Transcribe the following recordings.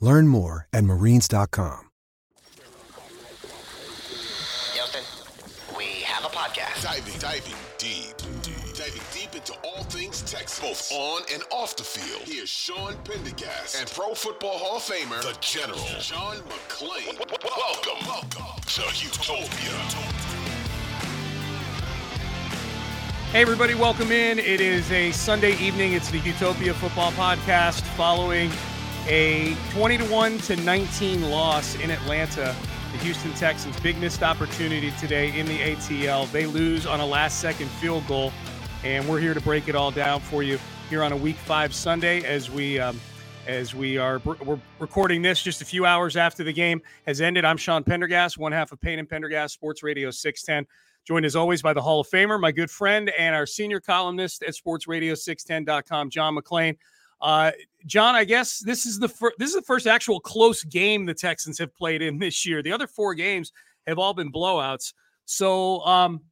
Learn more at marines.com. Houston, we have a podcast. Diving, diving deep, deep, diving deep into all things Texas, both on and off the field. Here's Sean Pendergast and Pro Football Hall of Famer, the General, John McClain. Welcome, welcome to Utopia. Hey, everybody, welcome in. It is a Sunday evening. It's the Utopia Football Podcast following a 20 to 1 to 19 loss in Atlanta. The Houston Texans, big missed opportunity today in the ATL. They lose on a last second field goal, and we're here to break it all down for you here on a week five Sunday as we. Um, as we are we're recording this just a few hours after the game has ended. I'm Sean Pendergast, one half of Payne and Pendergast Sports Radio 610 joined as always by the Hall of Famer, my good friend, and our senior columnist at sportsradio610.com, John McClain. Uh, John, I guess this is the fir- this is the first actual close game the Texans have played in this year. The other four games have all been blowouts. So um,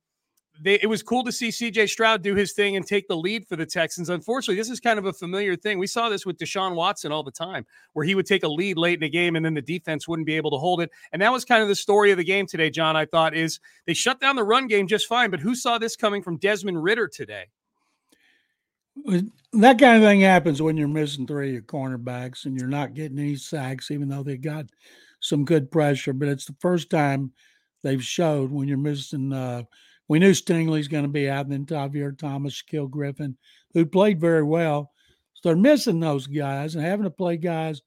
they, it was cool to see CJ Stroud do his thing and take the lead for the Texans. Unfortunately, this is kind of a familiar thing. We saw this with Deshaun Watson all the time, where he would take a lead late in the game and then the defense wouldn't be able to hold it. And that was kind of the story of the game today, John. I thought is they shut down the run game just fine, but who saw this coming from Desmond Ridder today? That kind of thing happens when you're missing three of your cornerbacks and you're not getting any sacks, even though they got some good pressure. But it's the first time they've showed when you're missing. Uh, we knew Stingley's going to be out, and then Tavierre Thomas, Shaquill Griffin, who played very well. So they're missing those guys and having to play guys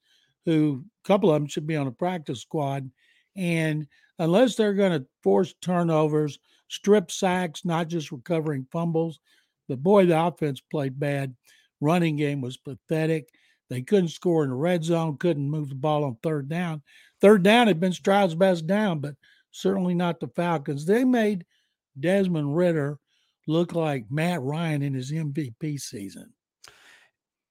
who a couple of them should be on a practice squad. And unless they're going to force turnovers, strip sacks, not just recovering fumbles, but boy, the offense played bad. Running game was pathetic. They couldn't score in the red zone, couldn't move the ball on third down. Third down had been Stroud's best down, but certainly not the Falcons. They made Desmond Ridder look like Matt Ryan in his MVP season.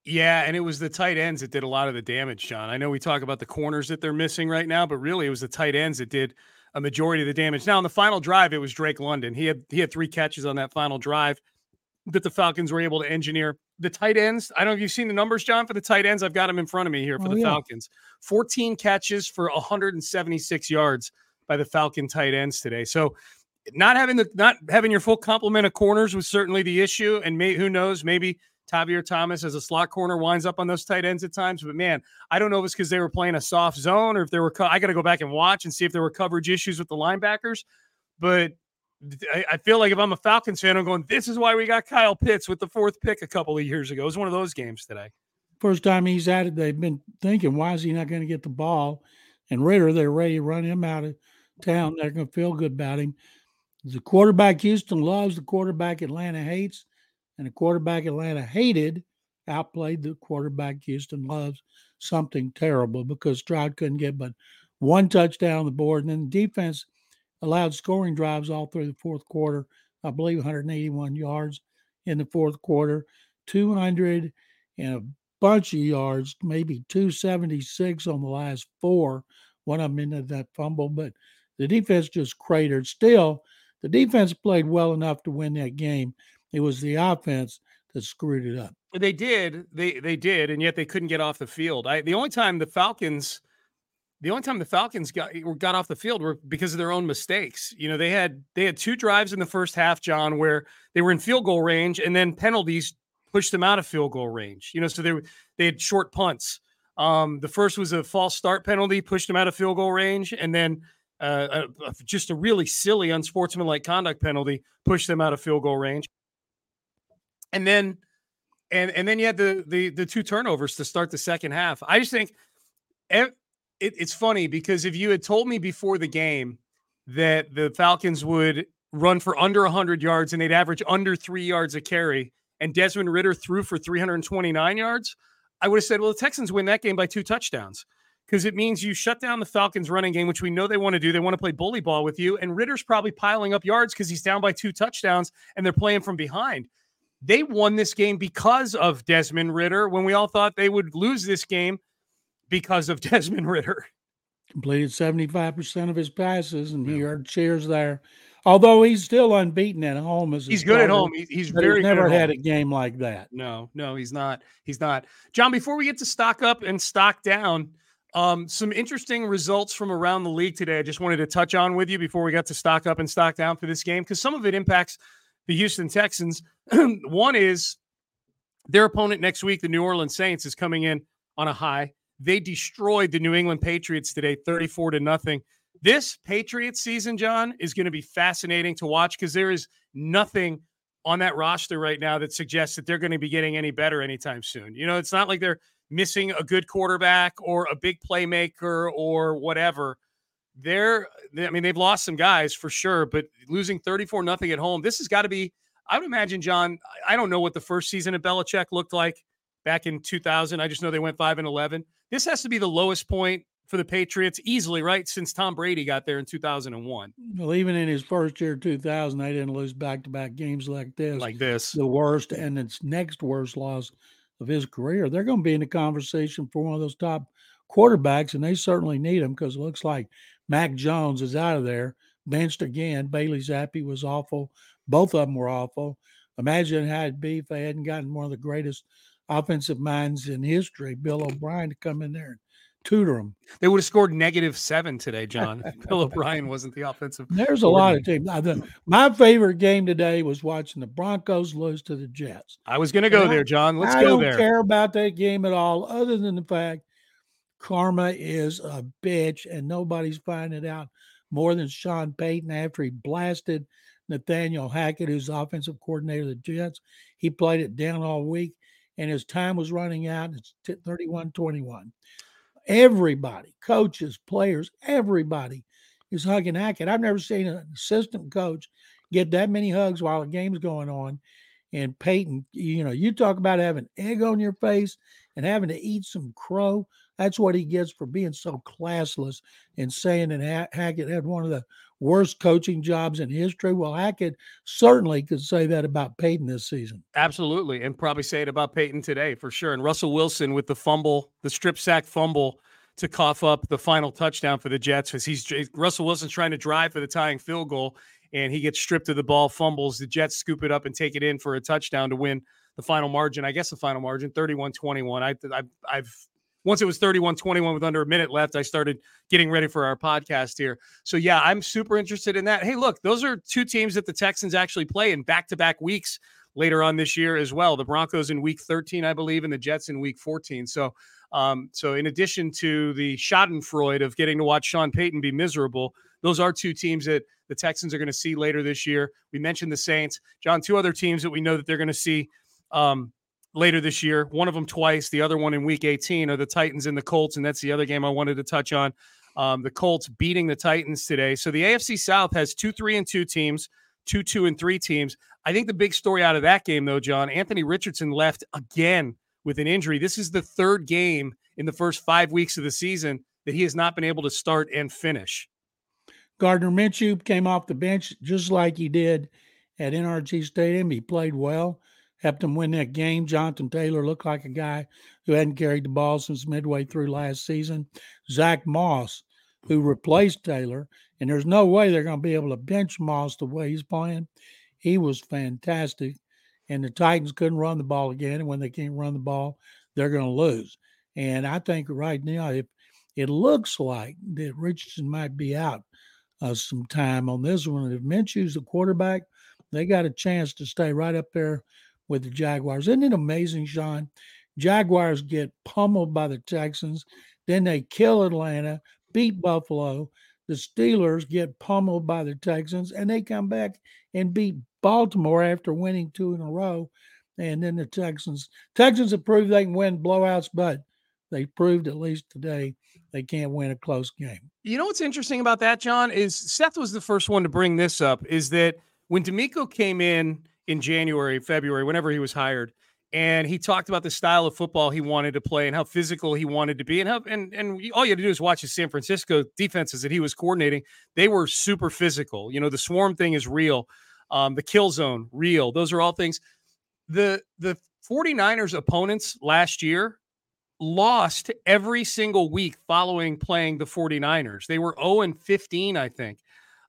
Yeah, and it was the tight ends that did a lot of the damage, John. I know we talk about the corners that they're missing right now, but really it was the tight ends that did a majority of the damage. Now, on the final drive, it was Drake London. He had he had three catches on that final drive that the Falcons were able to engineer. The tight ends, I don't know if you've seen the numbers, John, for the tight ends. I've got them in front of me here for oh, the yeah. Falcons. 14 catches for 176 yards by the Falcon tight ends today. So not having the not having your full complement of corners was certainly the issue. And may, who knows, maybe Tavierre Thomas as a slot corner winds up on those tight ends at times. But man, I don't know if it's because they were playing a soft zone or if there were. Co- I got to go back and watch and see if there were coverage issues with the linebackers. But I, feel like if I'm a Falcons fan, I'm going. This is why we got Kyle Pitts with the fourth pick a couple of years ago. It was one of those games today. First time he's at it, they've been thinking, why is he not going to get the ball? And Ridder, they're ready to run him out of town. They're going to feel good about him. The quarterback Houston loves, the quarterback Atlanta hates, and the quarterback Atlanta hated outplayed the quarterback Houston loves something terrible because Stroud couldn't get but one touchdown on the board. And then the defense allowed scoring drives all through the fourth quarter. I believe 181 yards in the fourth quarter, 200 and a bunch of yards, maybe 276 on the last four one of them into that fumble, but the defense just cratered. Still, the defense played well enough to win that game. It was the offense that screwed it up. They did. They they did, and yet they couldn't get off the field. I the only time the Falcons the only time the Falcons got got off the field were because of their own mistakes. You know, they had they had two drives in the first half, John, where they were in field goal range, and then penalties pushed them out of field goal range. You know, so they they had short punts. Um, the first was a false start penalty, pushed them out of field goal range, and then uh, a, a, just a really silly, unsportsmanlike conduct penalty pushed them out of field goal range. And then, and and then you had the the the two turnovers to start the second half. I just think it, it's funny because if you had told me before the game that the Falcons would run for under 100 yards and they'd average under three yards a carry, and Desmond Ridder threw for 329 yards, I would have said, well, the Texans win that game by two touchdowns because it means you shut down the Falcons running game, which we know they want to do. They want to play bully ball with you. And Ridder's probably piling up yards because he's down by two touchdowns and they're playing from behind. They won this game because of Desmond Ridder when we all thought they would lose this game because of Desmond Ridder. Completed 75% of his passes, and he earned cheers there. Although he's still unbeaten at home as he's good at home. He's, he's very he's never had a game like that. No, no, he's not. He's not. John, before we get to stock up and stock down, um, some interesting results from around the league today. I just wanted to touch on with you before we got to stock up and stock down for this game because some of it impacts the Houston Texans. One is their opponent next week, the New Orleans Saints, is coming in on a high. They destroyed the New England Patriots today, 34 to nothing. This Patriots season, John, is going to be fascinating to watch because there is nothing on that roster right now that suggests that they're going to be getting any better anytime soon. You know, it's not like they're missing a good quarterback or a big playmaker or whatever. They're, I mean, they've lost some guys for sure, but losing 34 nothing at home, this has got to be, I would imagine, John, I don't know what the first season of Belichick looked like back in 2000. I just know they went 5 and 11. This has to be the lowest point for the Patriots easily, right? Since Tom Brady got there in 2001. Well, even in his first year, 2000, they didn't lose back to back games like this. Like this. The worst and its next worst loss of his career. They're going to be in the conversation for one of those top quarterbacks, and they certainly need him because it looks like Mac Jones is out of there, benched again. Bailey Zappe was awful. Both of them were awful. Imagine how it'd be if they hadn't gotten one of the greatest offensive minds in history, Bill O'Brien, to come in there and tutor them. They would have scored negative seven today, John. Bill O'Brien wasn't the offensive. There's a lot of teams. My favorite game today was watching the Broncos lose to the Jets. I was going to go and there, John. Let's I go don't there. care about that game at all, other than the fact karma is a bitch, and nobody's finding it out more than Sean Payton after he blasted Nathaniel Hackett, who's offensive coordinator of the Jets. He played it down all week and his time was running out. It's 31 21. Everybody, coaches, players, everybody is hugging Hackett. I've never seen an assistant coach get that many hugs while a game's going on. And Payton, you know, you talk about having egg on your face and having to eat some crow. That's what he gets for being so classless and saying that Hackett had one of the worst coaching jobs in history. Well, Hackett certainly could say that about Payton this season. Absolutely. And probably say it about Payton today for sure. And Russell Wilson with the fumble, the strip sack fumble to cough up the final touchdown for the Jets because he's Russell Wilson's trying to drive for the tying field goal and he gets stripped of the ball, fumbles. The Jets scoop it up and take it in for a touchdown to win the final margin. I guess the final margin 31 21. I, I, I've once it was 31 21 with under a minute left, I started getting ready for our podcast here. So, yeah, I'm super interested in that. Hey, look, those are two teams that the Texans actually play in back to back weeks later on this year as well. The Broncos in week 13, I believe, and the Jets in week 14. So, um, so in addition to the Schadenfreude of getting to watch Sean Payton be miserable, those are two teams that the Texans are going to see later this year. We mentioned the Saints, John. Two other teams that we know that they're going to see um, later this year. One of them twice, the other one in week 18 are the Titans and the Colts. And that's the other game I wanted to touch on. Um, the Colts beating the Titans today. So the AFC South has two, three, and two teams, two, two, and three teams. I think the big story out of that game, though, John, Anthony Richardson left again with an injury. This is the third game in the first five weeks of the season that he has not been able to start and finish. Gardner Minshew came off the bench just like he did at NRG Stadium. He played well helped them win that game. Jonathan Taylor looked like a guy who hadn't carried the ball since midway through last season. Zach Moss who replaced Taylor, and there's no way they're going to be able to bench Moss the way he's playing. He was fantastic, and the Titans couldn't run the ball again. And when they can't run the ball, they're going to lose. And I think right now, if it looks like that Richardson might be out uh, some time on this one, if Minshew's the quarterback, they got a chance to stay right up there with the Jaguars. Isn't it amazing, Sean? Jaguars get pummeled by the Texans, then they kill Atlanta, beat Buffalo. The Steelers get pummeled by the Texans, and they come back and beat Baltimore after winning two in a row. And then the Texans, Texans have proved they can win blowouts, but they proved at least today they can't win a close game. You know what's interesting about that, John, is Seth was the first one to bring this up. Is that when DeMeco came in in January, February, whenever he was hired, and he talked about the style of football he wanted to play and how physical he wanted to be and how and and all you had to do is watch the San Francisco defenses that he was coordinating. They were super physical. You know, the swarm thing is real. Um, the kill zone, real. Those are all things. The the 49ers opponents last year lost every single week following playing the 49ers. They were 0 and 15, I think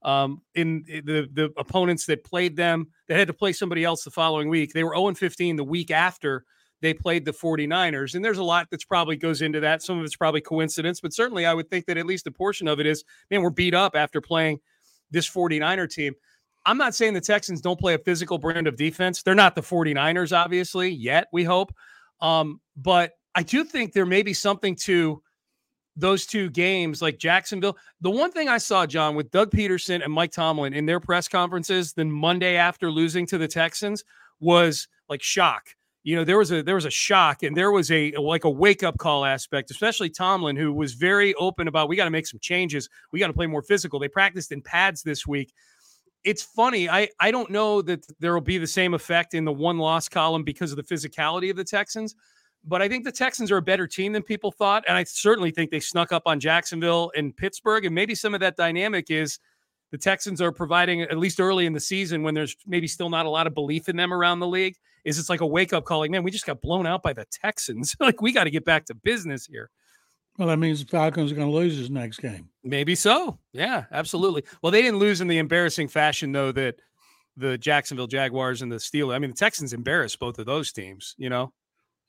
um, in the the opponents that played them that had to play somebody else the following week. They were 0 15 the week after they played the 49ers. And there's a lot that's probably goes into that. Some of it's probably coincidence, but certainly I would think that at least a portion of it is, man, we're beat up after playing this 49er team. I'm not saying the Texans don't play a physical brand of defense. They're not the 49ers, obviously, yet, we hope. Um, but I do think there may be something to those two games, like Jacksonville. The one thing I saw, John, with Doug Pederson and Mike Tomlin in their press conferences, then Monday after losing to the Texans, was like shock. You know, there was a there was a shock, and there was a like a wake up call aspect, especially Tomlin, who was very open about we got to make some changes. We got to play more physical. They practiced in pads this week. It's funny. I I don't know that there will be the same effect in the one loss column because of the physicality of the Texans but I think the Texans are a better team than people thought. And I certainly think they snuck up on Jacksonville and Pittsburgh. And maybe some of that dynamic is the Texans are providing, at least early in the season, when there's maybe still not a lot of belief in them around the league, is it's like a wake up call. Like, man, we just got blown out by the Texans. like, we got to get back to business here. Well, that means the Falcons are going to lose this next game. Maybe so. Yeah, absolutely. Well, they didn't lose in the embarrassing fashion, though, that the Jacksonville Jaguars and the Steelers. I mean, the Texans embarrassed both of those teams, you know?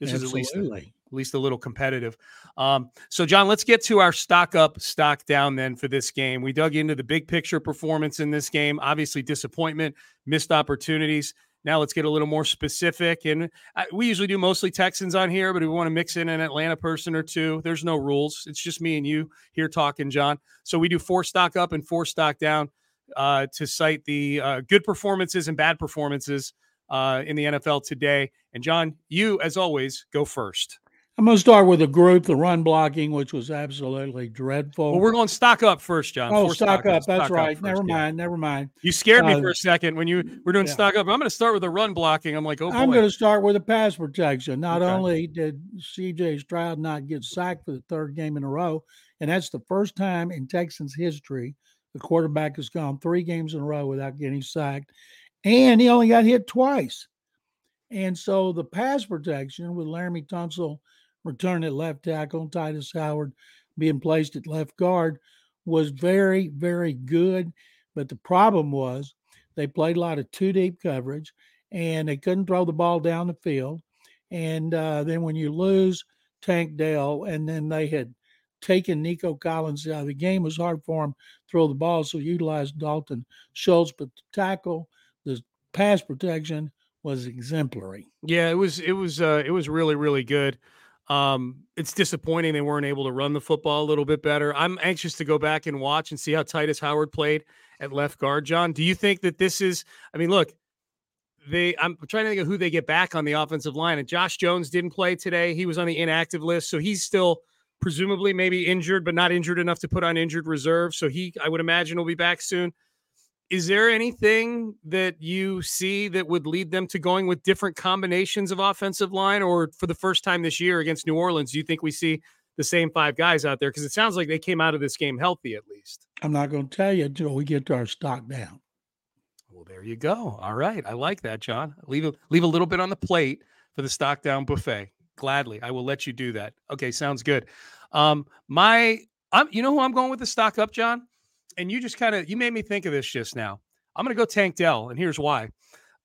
This Absolutely. is at least at least a little competitive. Um, so, John, let's get to our stock up, stock down then for this game. We dug into the big picture performance in this game. Obviously, disappointment, missed opportunities. Now let's get a little more specific. And I, we usually do mostly Texans on here, but we want to mix in an Atlanta person or two. There's no rules. It's just me and you here talking, John. So we do four stock up and four stock down uh, to cite the uh, good performances and bad performances uh, in the NFL today. And John, you, as always, go first. I'm going to start with a group, the run blocking, which was absolutely dreadful. Well, we're going to stock up first, John. Oh, stock, stock, up. That's stock right. Up never mind. Never mind. You scared me uh, for a second when you were doing yeah. stock up. I'm going to start with the run blocking. I'm like, oh, boy. I'm going to start with the pass protection. Not okay. only did CJ Stroud not get sacked for the third game in a row, and that's the first time in Texans history the quarterback has gone three games in a row without getting sacked and he only got hit twice. And so the pass protection with Laremy Tunsil returning at left tackle, Tytus Howard being placed at left guard was very, very good. But the problem was they played a lot of two deep coverage and they couldn't throw the ball down the field. And uh, then when you lose Tank Dell, and then they had taken Nico Collins out of the game, was hard for him to throw the ball. So utilized Dalton Schultz, but the tackle the pass protection was exemplary. Yeah, it was it was uh it was really really good. Um it's disappointing they weren't able to run the football a little bit better. I'm anxious to go back and watch and see how Tytus Howard played at left guard, John. Do you think that this is I mean, look, they I'm trying to think of who they get back on the offensive line. And Josh Jones didn't play today. He was on the inactive list, so he's still presumably maybe injured, but not injured enough to put on injured reserve. So he I would imagine will be back soon is there anything that you see that would lead them to going with different combinations of offensive line? Or for the first time this year against New Orleans do you think we see the same five guys out there? Because it sounds like they came out of this game healthy at least. I'm not going to tell you until we get to our stock down. Well there you go. All right. I like that John. Leave a, leave a little bit on the plate for the stock down buffet. Gladly. I will let you do that. Okay sounds good. Um my I'm you know who I'm going with the stock up, John? And you just kind of you made me think of this just now. I'm gonna go Tank Dell, and here's why.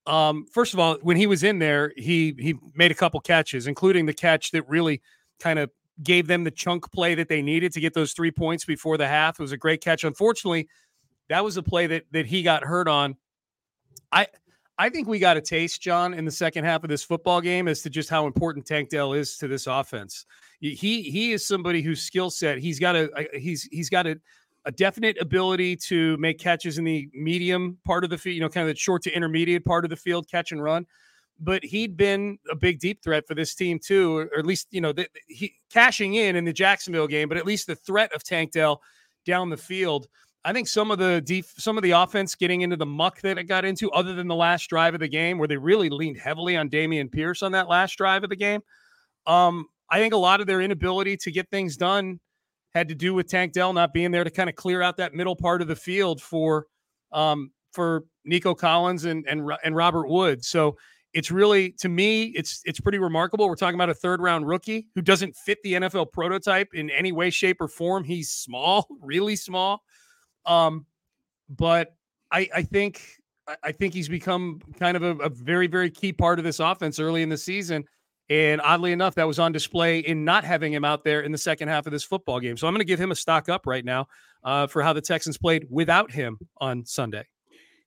Um, first of all, when he was in there, he he made a couple catches, including the catch that really kind of gave them the chunk play that they needed to get those three points before the half. It was a great catch. Unfortunately, that was a play that that he got hurt on. I I think we got a taste, John, in the second half of this football game as to just how important Tank Dell is to this offense. He he is somebody whose skill set he's got a he's he's got a, a definite ability to make catches in the medium part of the field, you know, kind of the short to intermediate part of the field, catch and run. But he'd been a big deep threat for this team too, or at least you know the, he cashing in in the Jacksonville game. But at least the threat of Tank Dell down the field I think some of the deep, some of the offense getting into the muck that it got into, other than the last drive of the game, where they really leaned heavily on Dameon Pierce on that last drive of the game. Um, I think a lot of their inability to get things done had to do with Tank Dell not being there to kind of clear out that middle part of the field for um, for Nico Collins and and and Robert Wood. So it's really to me it's it's pretty remarkable. We're talking about a third round rookie who doesn't fit the NFL prototype in any way, shape, or form. He's small, really small. Um, but I, I think I think he's become kind of a, a, very, very key part of this offense early in the season. And oddly enough, that was on display in not having him out there in the second half of this football game. So I'm going to give him a stock up right now uh, for how the Texans played without him on Sunday.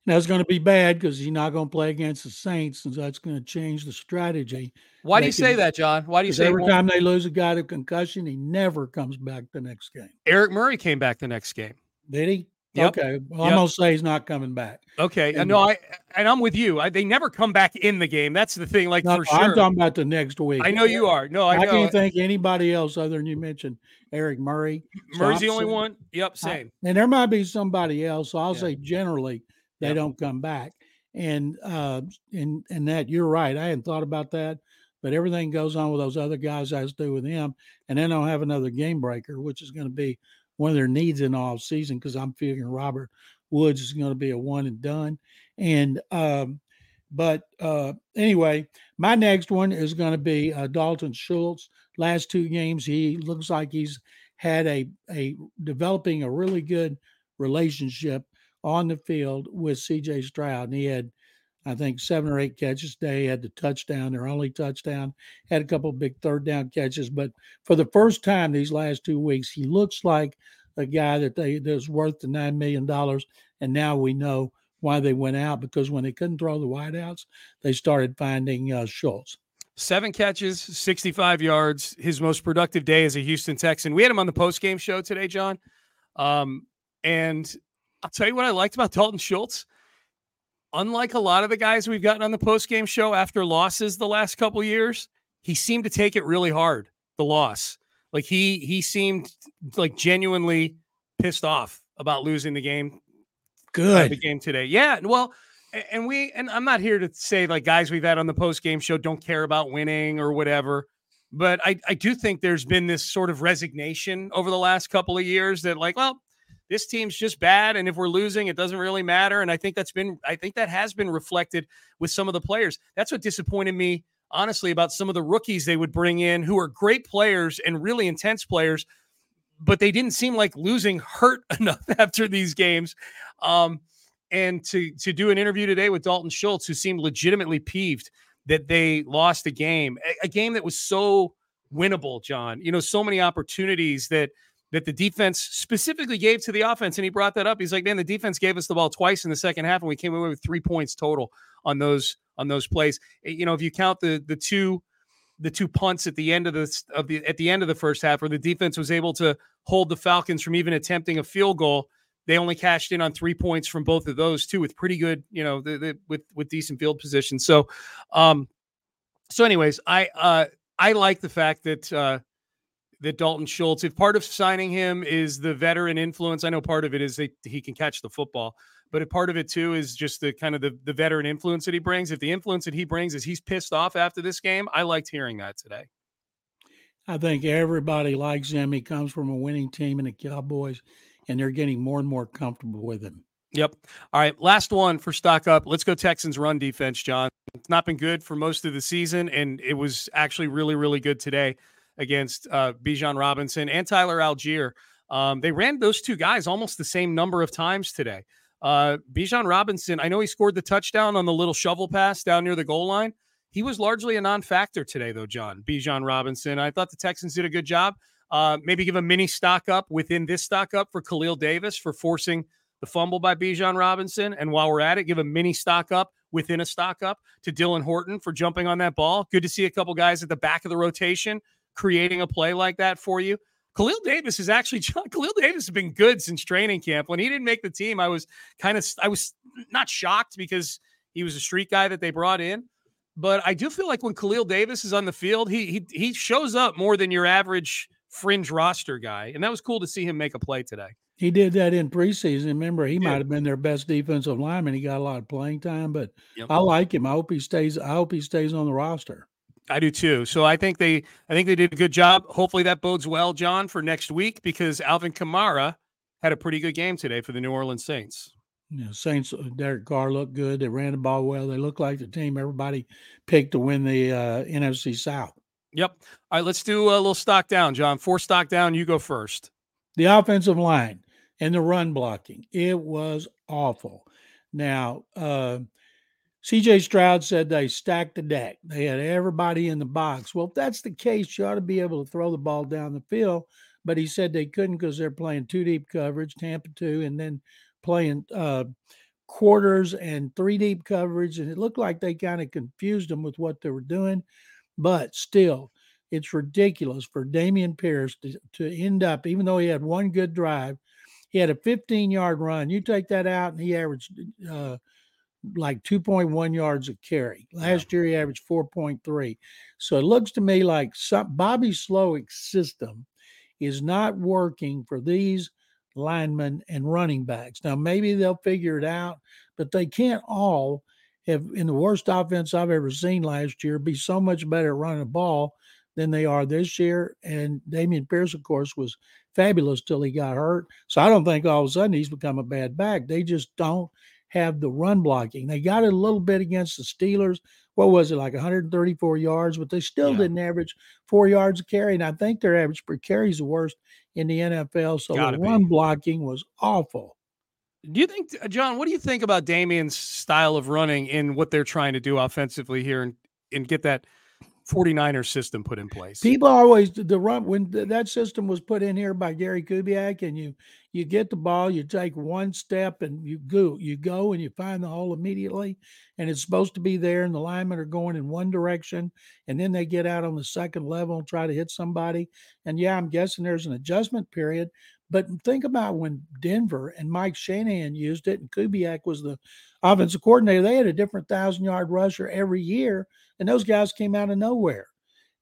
That's going to be bad because he's not going to play against the Saints, and that's going to change the strategy. Why do you say that, John? Why do you say that? every time they lose a guy to concussion, he never comes back the next game? Eric Murray came back the next game. Did he? Yep. Okay. Well, yep. I'm gonna say he's not coming back. Okay. And, no, I and I'm with you. I, they never come back in the game. That's the thing. Like no, for sure. I'm talking about the next week. I know you are. No, I, I can't think anybody else other than you mentioned Eric Murray. Murray's so the only one. Yep. Same. I, and there might be somebody else. So I'll yeah. say generally they yep. don't come back. And uh and and that you're right. I hadn't thought about that. But everything goes on with those other guys to do with him, and then I'll have another game breaker, which is going to be one of their needs in all season because I'm figuring Robert Woods is going to be a one and done. And um, but uh, anyway, my next one is going to be uh, Dalton Schultz. Last two games, he looks like he's had a a developing a really good relationship on the field with C.J. Stroud, and he had I think seven or eight catches today. Had the touchdown, their only touchdown. Had a couple big third down catches, but for the first time these last two weeks, he looks like a guy that they that's worth the nine million dollars. And now we know why they went out because when they couldn't throw the wideouts, they started finding uh, Schultz. Seven catches, 65 yards. His most productive day as a Houston Texan. We had him on the post game show today, John. Um, and I'll tell you what I liked about Dalton Schultz unlike a lot of the guys we've gotten on the post game show after losses the last couple years, he seemed to take it really hard. The loss, like he he seemed like genuinely pissed off about losing the game. Good the game today, yeah. Well, and we and I'm not here to say like guys we've had on the post game show don't care about winning or whatever. But I, I do think there's been this sort of resignation over the last couple of years that like, well, this team's just bad and if we're losing it doesn't really matter. And i think that's been i think that has been reflected with some of the players. That's what disappointed me honestly about some of the rookies they would bring in who are great players and really intense players but they didn't seem like losing hurt enough after these games. Um, and to to do an interview today with Dalton Schultz who seemed legitimately peeved that they lost a game a, a game that was so winnable John. You know so many opportunities that that the defense specifically gave to the offense. And he brought that up. He's like, man, the defense gave us the ball twice in the second half, and we came away with three points total on those on those plays. Eh, you know, if you count the the two the two punts at the end of the of the at the end of the first half, where the defense was able to hold the Falcons from even attempting a field goal. They only cashed in on three points from both of those too, with pretty good, you know, the, the, with with decent field position. So, um, so anyways, I uh I like the fact that uh that Dalton Schultz, if part of signing him is the veteran influence, I know part of it is that he can catch the football, but a part of it too is just the kind of the, the veteran influence that he brings. If the influence that he brings is he's pissed off after this game, I liked hearing that today. I think everybody likes him. He comes from a winning team in the Cowboys, and they're getting more and more comfortable with him. Yep. All right. Last one for stock up. Let's go Texans run defense, John. It's not been good for most of the season, and it was actually really, really good today against uh, Bijan Robinson and Tyler Allgeier. Um, they ran those two guys almost the same number of times today. Uh, Bijan Robinson, I know he scored the touchdown on the little shovel pass down near the goal line. He was largely a non-factor today, though. John Bijan Robinson. I thought the Texans did a good job. Uh, maybe give a mini stock up within this stock up for Khalil Davis for forcing the fumble by Bijan Robinson. And while we're at it, give a mini stock up within a stock up to Dylan Horton for jumping on that ball. Good to see a couple guys at the back of the rotation creating a play like that for you. Khalil Davis is actually Khalil Davis has been good since training camp. When he didn't make the team, I was kind of I was not shocked because he was a street guy that they brought in. But I do feel like when Khalil Davis is on the field, he he he shows up more than your average fringe roster guy, and that was cool to see him make a play today. He did that in preseason. Remember, he might have been their best defensive lineman. He got a lot of playing time, but yep. I like him. I hope he stays. I hope he stays on the roster. I do too. So I think they I think they did a good job. Hopefully that bodes well, John, for next week because Alvin Kamara had a pretty good game today for the New Orleans Saints. Yeah, Saints uh, Derek Carr looked good. They ran the ball well. They looked like the team everybody picked to win the uh, NFC South. Yep. All right, let's do a little stock down, John. Four stock down. You go first. The offensive line and the run blocking. It was awful. Now, uh, CJ Stroud said they stacked the deck. They had everybody in the box. Well, if that's the case, you ought to be able to throw the ball down the field. But he said they couldn't because they're playing two deep coverage, Tampa two, and then playing uh, quarters and three deep coverage. And it looked like they kind of confused them with what they were doing. But still, it's ridiculous for Dameon Pierce to, to end up, even though he had one good drive, he had a 15 yard run. You take that out, and he averaged uh, like 2.1 yards a carry. Last yeah. year, he averaged 4.3. So it looks to me like some, Bobby Slowik's system is not working for these linemen and running backs. Now, maybe they'll figure it out, but they can't all have, in the worst offense I've ever seen last year, be so much better at running the ball than they are this year. And Dameon Pierce, of course, was fabulous till he got hurt. So I don't think all of a sudden he's become a bad back. They just don't have the run blocking. They got it a little bit against the Steelers. What was it, like 134 yards? But they still yeah. didn't average four yards a carry. And I think their average per carry is the worst in the NFL. So Gotta the run be. blocking was awful. Do you think, uh, John, what do you think about Dameon's style of running in what they're trying to do offensively here and, and get that – 49er system put in place. People always the run when that system was put in here by Gary Kubiak, and you you get the ball, you take one step, and you go you go and you find the hole immediately, and it's supposed to be there, and the linemen are going in one direction, and then they get out on the second level and try to hit somebody, and yeah, I'm guessing there's an adjustment period. But think about when Denver and Mike Shanahan used it, and Kubiak was the offensive coordinator. They had a different thousand yard rusher every year and those guys came out of nowhere.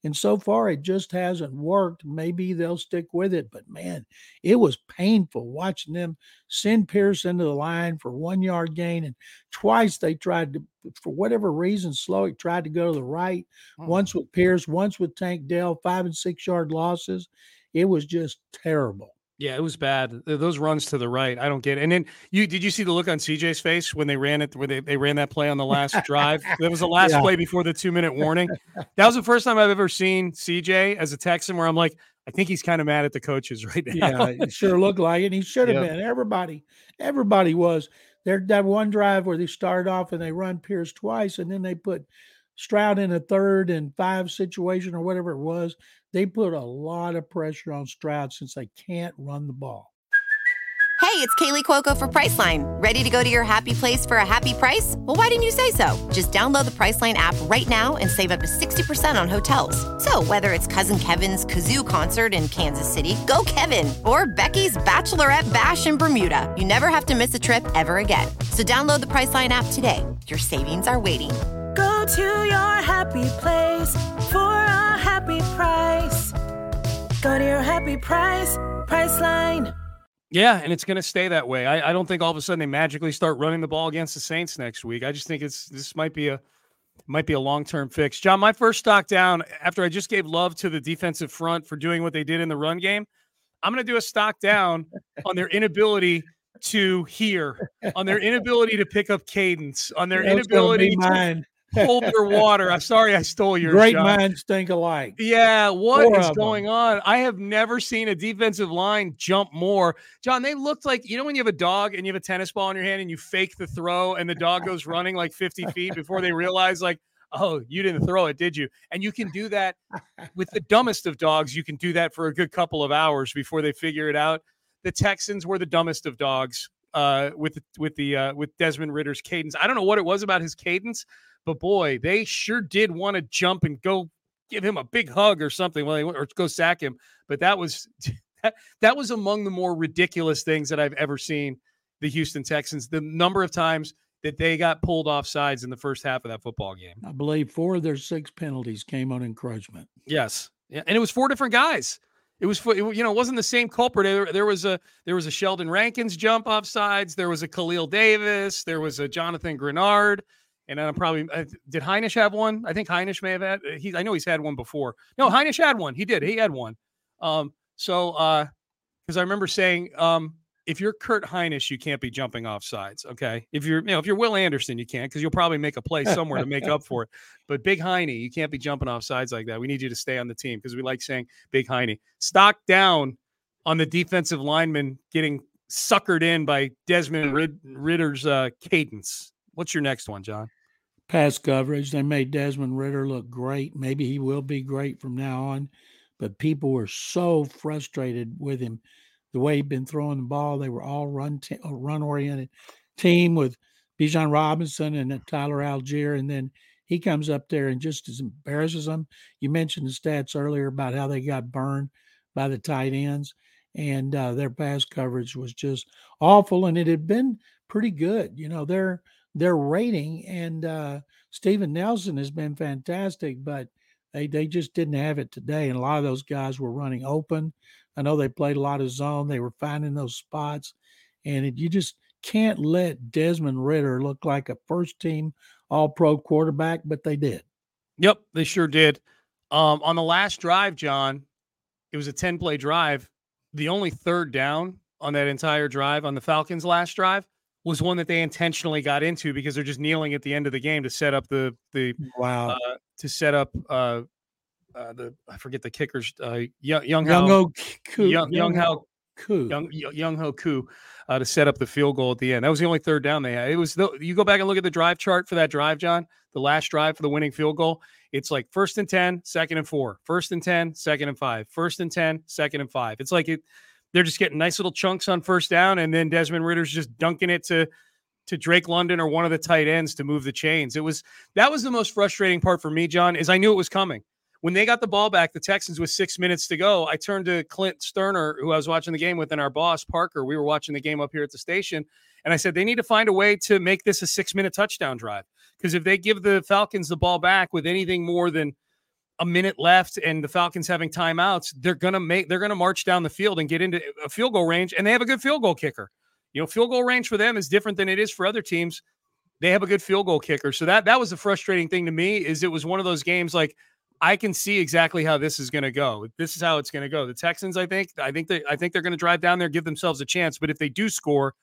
And so far, it just hasn't worked. Maybe they'll stick with it, but man, it was painful watching them send Pierce into the line for one yard gain. And twice they tried to, for whatever reason, Slowik tried to go to the right, oh. once with Pierce, once with Tank Dell, five and six yard losses. It was just terrible. Yeah, it was bad. Those runs to the right, I don't get it. And then you did you see the look on CJ's face when they ran it when they, they ran that play on the last drive? That was the last yeah. play before the two minute warning. That was the first time I've ever seen CJ as a Texan where I'm like, I think he's kind of mad at the coaches right now. Yeah, it sure looked like it. He should have been. Everybody, everybody was. There that one drive where they started off and they run Pierce twice, and then they put Stroud in a third and five situation or whatever it was, they put a lot of pressure on Stroud since they can't run the ball. Hey, it's Kaley Cuoco for Priceline. Ready to go to your happy place for a happy price? Well, why didn't you say so? Just download the Priceline app right now and save up to 60% on hotels. So, whether it's Cousin Kevin's Kazoo concert in Kansas City, go Kevin, or Becky's Bachelorette Bash in Bermuda, you never have to miss a trip ever again. So, download the Priceline app today. Your savings are waiting Go to your happy place for a happy price. Go to your happy price, Priceline. Yeah, and it's going to stay that way. I, I, don't think all of a sudden they magically start running the ball against the Saints next week. I just think it's this might be a might be a long term fix. John, my first stock down after I just gave love to the defensive front for doing what they did in the run game. I'm going to do a stock down on their inability to hear, on their inability to pick up cadence, on their inability to, hold your water. I'm sorry I stole your Great shot. minds think alike. Yeah, what Four is going on? I have never seen a defensive line jump more. John, they looked like you know when you have a dog and you have a tennis ball in your hand and you fake the throw and the dog goes running like 50 feet before they realize like, oh, you didn't throw it, did you? And you can do that with the dumbest of dogs. You can do that for a good couple of hours before they figure it out. The Texans were the dumbest of dogs uh, with with the uh, with Desmond Ridder's cadence. I don't know what it was about his cadence, but boy, they sure did want to jump and go give him a big hug or something, well, or go sack him. But that was that, that was among the more ridiculous things that I've ever seen. The Houston Texans, the number of times that they got pulled off sides in the first half of that football game. I believe four of their six penalties came on encroachment. Yes, yeah, and it was four different guys. It was, for- it, you know, it wasn't the same culprit. There, there was a there was a Sheldon Rankins jump off sides. There was a Khalil Davis. There was a Jonathan Greenard. And I'm probably uh, did Hinish have one? I think Hinish may have had. He, I know he's had one before. No, Hinish had one. He did. He had one. Um, so uh, because I remember saying, um, if you're Kurt Hinish, you can't be jumping off sides. Okay, if you're, you know, if you're Will Anderson, you can't because you'll probably make a play somewhere to make up for it. But Big Heine, you can't be jumping off sides like that. We need you to stay on the team because we like saying Big Heine. Stock down on the defensive lineman getting suckered in by Desmond Ridder's uh, cadence. What's your next one, John? Pass coverage. They made Desmond Ridder look great. Maybe he will be great from now on. But people were so frustrated with him, the way he'd been throwing the ball. They were all run te- a run oriented team with Bijan Robinson and Tyler Allgeier, and then he comes up there and just as embarrasses them. You mentioned the stats earlier about how they got burned by the tight ends, and uh, their pass coverage was just awful, and it had been pretty good. You know, their their rating and uh, Steven Nelson has been fantastic, but they they just didn't have it today, and a lot of those guys were running open. I know they played a lot of zone; they were finding those spots, and it, you just can't let Desmond Ridder look like a first team All Pro quarterback, but they did. Yep, they sure did. Um, on the last drive, John, it was a 10 play drive. The only third down on that entire drive on the Falcons' last drive was one that they intentionally got into because they're just kneeling at the end of the game to set up the the Wow, uh, to set up uh, uh, the I forget the kickers uh, young young Young Ho- Koo, young young Ho Koo. young young Ho Koo uh, to set up the field goal at the end. That was the only third down they had. It was the, you go back and look at the drive chart for that drive, John. The last drive for the winning field goal. It's like first and 10, second and four, first and 10, second and five, first and 10, second and five. It's like it, they're just getting nice little chunks on first down, and then Desmond Ridder's just dunking it to to Drake London or one of the tight ends to move the chains. It was that was the most frustrating part for me, John, is I knew it was coming. When they got the ball back, the Texans with six minutes to go, I turned to Clint Stoerner, who I was watching the game with, and our boss, Parker. We were watching the game up here at the station. And I said, they need to find a way to make this a six minute touchdown drive. Because if they give the Falcons the ball back with anything more than a minute left and the Falcons having timeouts, they're gonna make they're gonna march down the field and get into a field goal range. And they have a good field goal kicker. You know, field goal range for them is different than it is for other teams. They have a good field goal kicker. So that that was the frustrating thing to me is it was one of those games like I can see exactly how this is going to go. This is how it's going to go. The Texans, I think, I think they, I think they're going to drive down there, give themselves a chance. But if they do score,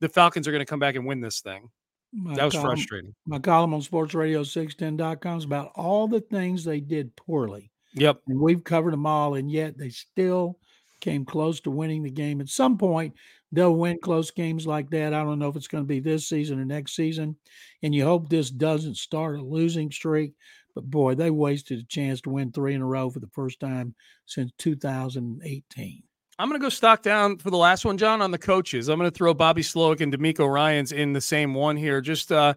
the Falcons are going to come back and win this thing. My That was column- frustrating. My column on sportsradio610.com is about all the things they did poorly. Yep. And we've covered them all, and yet they still came close to winning the game. At some point, they'll win close games like that. I don't know if it's going to be this season or next season. And you hope this doesn't start a losing streak. But boy, they wasted a chance to win three in a row for the first time since 2018. I'm going to go stock down for the last one, John, on the coaches. I'm going to throw Bobby Slowik and DeMeco Ryans in the same one here. Just uh,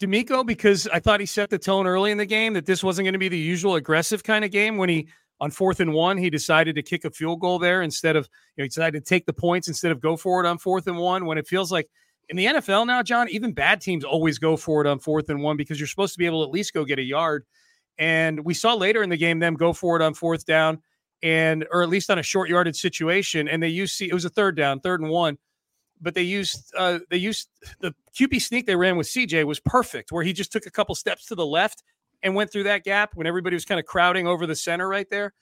D'Amico, because I thought he set the tone early in the game that this wasn't going to be the usual aggressive kind of game. When he on fourth and one, he decided to kick a field goal there instead of you know he decided to take the points instead of go for it on fourth and one. When it feels like in the NFL now, John, even bad teams always go for it on fourth and one because you're supposed to be able to at least go get a yard. And we saw later in the game them go for it on fourth down and or at least on a short yarded situation. And they used it was a third down, third and one, but they used uh they used the QB sneak they ran with CJ was perfect, where he just took a couple steps to the left and went through that gap when everybody was kind of crowding over the center right there.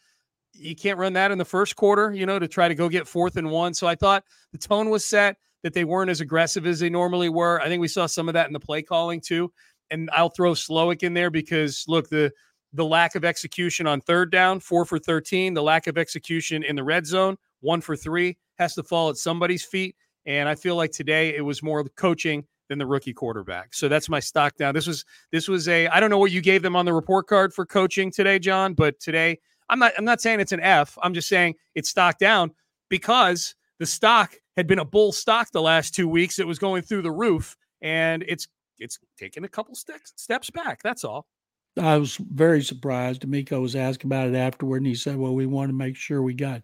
You can't run that in the first quarter, you know, to try to go get fourth and one. So I thought the tone was set that they weren't as aggressive as they normally were. I think we saw some of that in the play calling too. and I'll throw Slowik in there because look the the lack of execution on third down, four for 13, the lack of execution in the red zone, one for three, has to fall at somebody's feet. And I feel like today it was more coaching than the rookie quarterback. So that's my stock down. This was this was a I don't know what you gave them on the report card for coaching today, John, but today I'm not I'm not saying it's an F. I'm just saying it's stock down because the stock had been a bull stock the last two weeks. It was going through the roof, and it's it's taken a couple steps steps back. That's all. I was very surprised. DeMeco was asking about it afterward, and he said, "Well, we want to make sure we got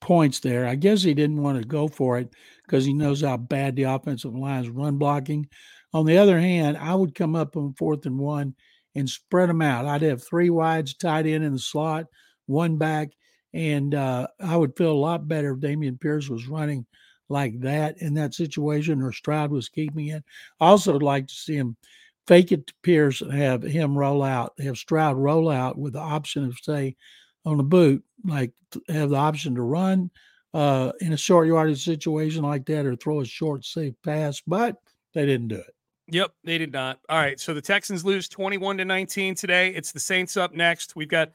points there." I guess he didn't want to go for it because he knows how bad the offensive line is run blocking. On the other hand, I would come up on fourth and one and spread them out. I'd have three wides tied in in the slot, one back, and uh, I would feel a lot better if Dameon Pierce was running like that in that situation or Stroud was keeping it. I also would like to see him fake it to and have him roll out, have Stroud roll out with the option of, say, on the boot, like have the option to run uh, in a short yardage situation like that or throw a short, safe pass, but they didn't do it. Yep, they did not. All right, so the Texans lose 21 to 19 today. It's the Saints up next. We've got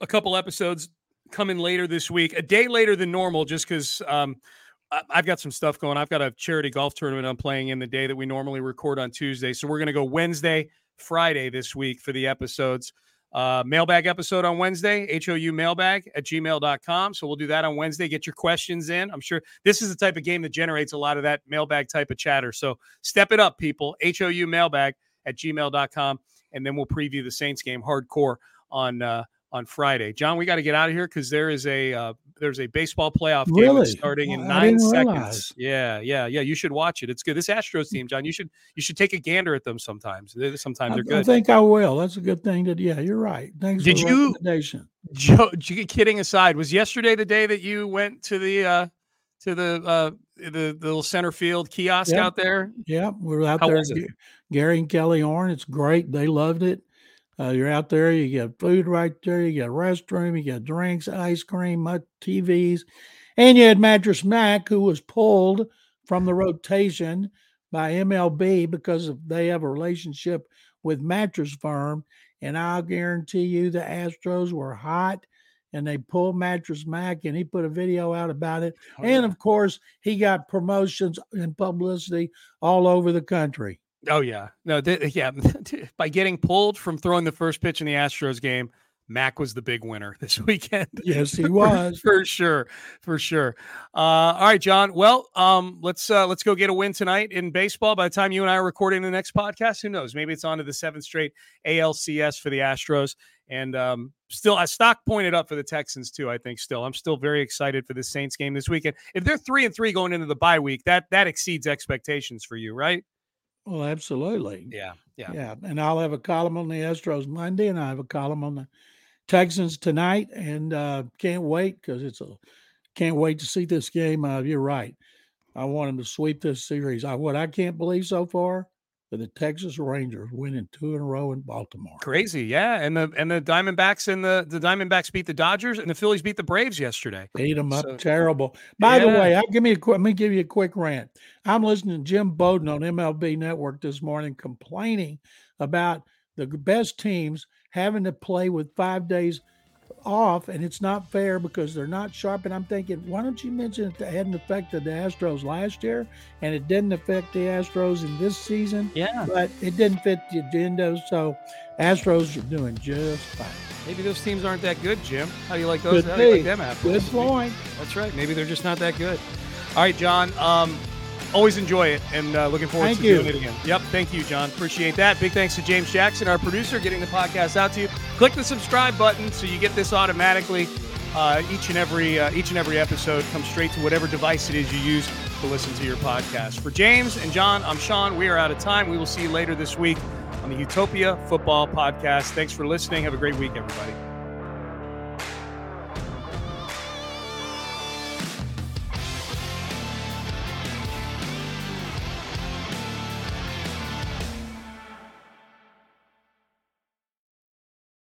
a couple episodes coming later this week, a day later than normal, just because um, I've got some stuff going. I've got a charity golf tournament I'm playing in the day that we normally record on Tuesday. So we're going to go Wednesday, Friday this week for the episodes. Uh, mailbag episode on Wednesday, HOU mailbag at gmail.com. So we'll do that on Wednesday. Get your questions in. I'm sure this is the type of game that generates a lot of that mailbag type of chatter. So step it up, people. HOU mailbag at gmail.com. And then we'll preview the Saints game hardcore on uh, on Friday. John, we got to get out of here because there is a uh, there's a baseball playoff game really? starting in nine seconds. realize. Yeah, yeah, yeah. You should watch it. It's good. This Astros team, John. You should you should take a gander at them sometimes. They- Sometimes I, they're I good. think I will. That's a good thing. That yeah, you're right. Thanks Did for you- recommendation. Joe, kidding aside, was yesterday the day that you went to the uh to the uh the, the little center field kiosk Yeah. out there? Yeah, we're out How there. was it? Gary and Kelly Horn. It's great. They loved it. Uh, you're out there. You get food right there. You got restroom. You get drinks, ice cream, TVs, and you had Mattress Mac, who was pulled from the rotation by MLB because of, they have a relationship with Mattress Firm. And I'll guarantee you, the Astros were hot. And they pulled Mattress Mac, and he put a video out about it. Oh, and yeah. of course, he got promotions and publicity all over the country. Oh yeah, no, th- yeah. By getting pulled from throwing the first pitch in the Astros game, Mac was the big winner this weekend. Yes, he For- was. for sure, for sure. Uh, all right, John. Well, um, let's uh, let's go get a win tonight in baseball. By the time you and I are recording the next podcast, who knows? Maybe it's on to the seventh straight ALCS for the Astros. And um, still, I stock pointed up for the Texans too. I think still, I'm still very excited for the Saints game this weekend. If they're three and three going into the bye week, that that exceeds expectations for you, right? Well, absolutely. Yeah, yeah. Yeah. And I'll have a column on the Astros Monday, and I have a column on the Texans tonight. And uh, can't wait because it's a can't wait to see this game. Uh, you're right. I want them to sweep this series. I, what I can't believe so far that the Texas Rangers winning two in a row in Baltimore. Crazy, yeah. And the and the Diamondbacks and the the Diamondbacks beat the Dodgers and the Phillies beat the Braves yesterday. Beat them up So- terrible. By the way, I'll give me a quick. Let me give you a quick rant. I'm listening to Jim Bowden on MLB Network this morning complaining about the best teams having to play with five days off, and it's not fair because they're not sharp. And I'm thinking, why don't you mention it that hadn't affected the Astros last year, and it didn't affect the Astros in this season, Yeah, but it didn't fit the agenda. So Astros are doing just fine. maybe those teams aren't that good, Jim. How do you like those? Could How do you like them apples? Good point. That's right. Maybe they're just not that good. All right, John. Um, always enjoy it, and uh, looking forward Thank to you. doing it again. Yep. Thank you, John. Appreciate that. Big thanks to James Jackson, our producer, getting the podcast out to you. Click the subscribe button so you get this automatically. Uh, each and every uh, each and every episode comes straight to whatever device it is you use to listen to your podcast. For James and John, I'm Sean. We are out of time. We will see you later this week on the Utopia Football Podcast. Thanks for listening. Have a great week, everybody.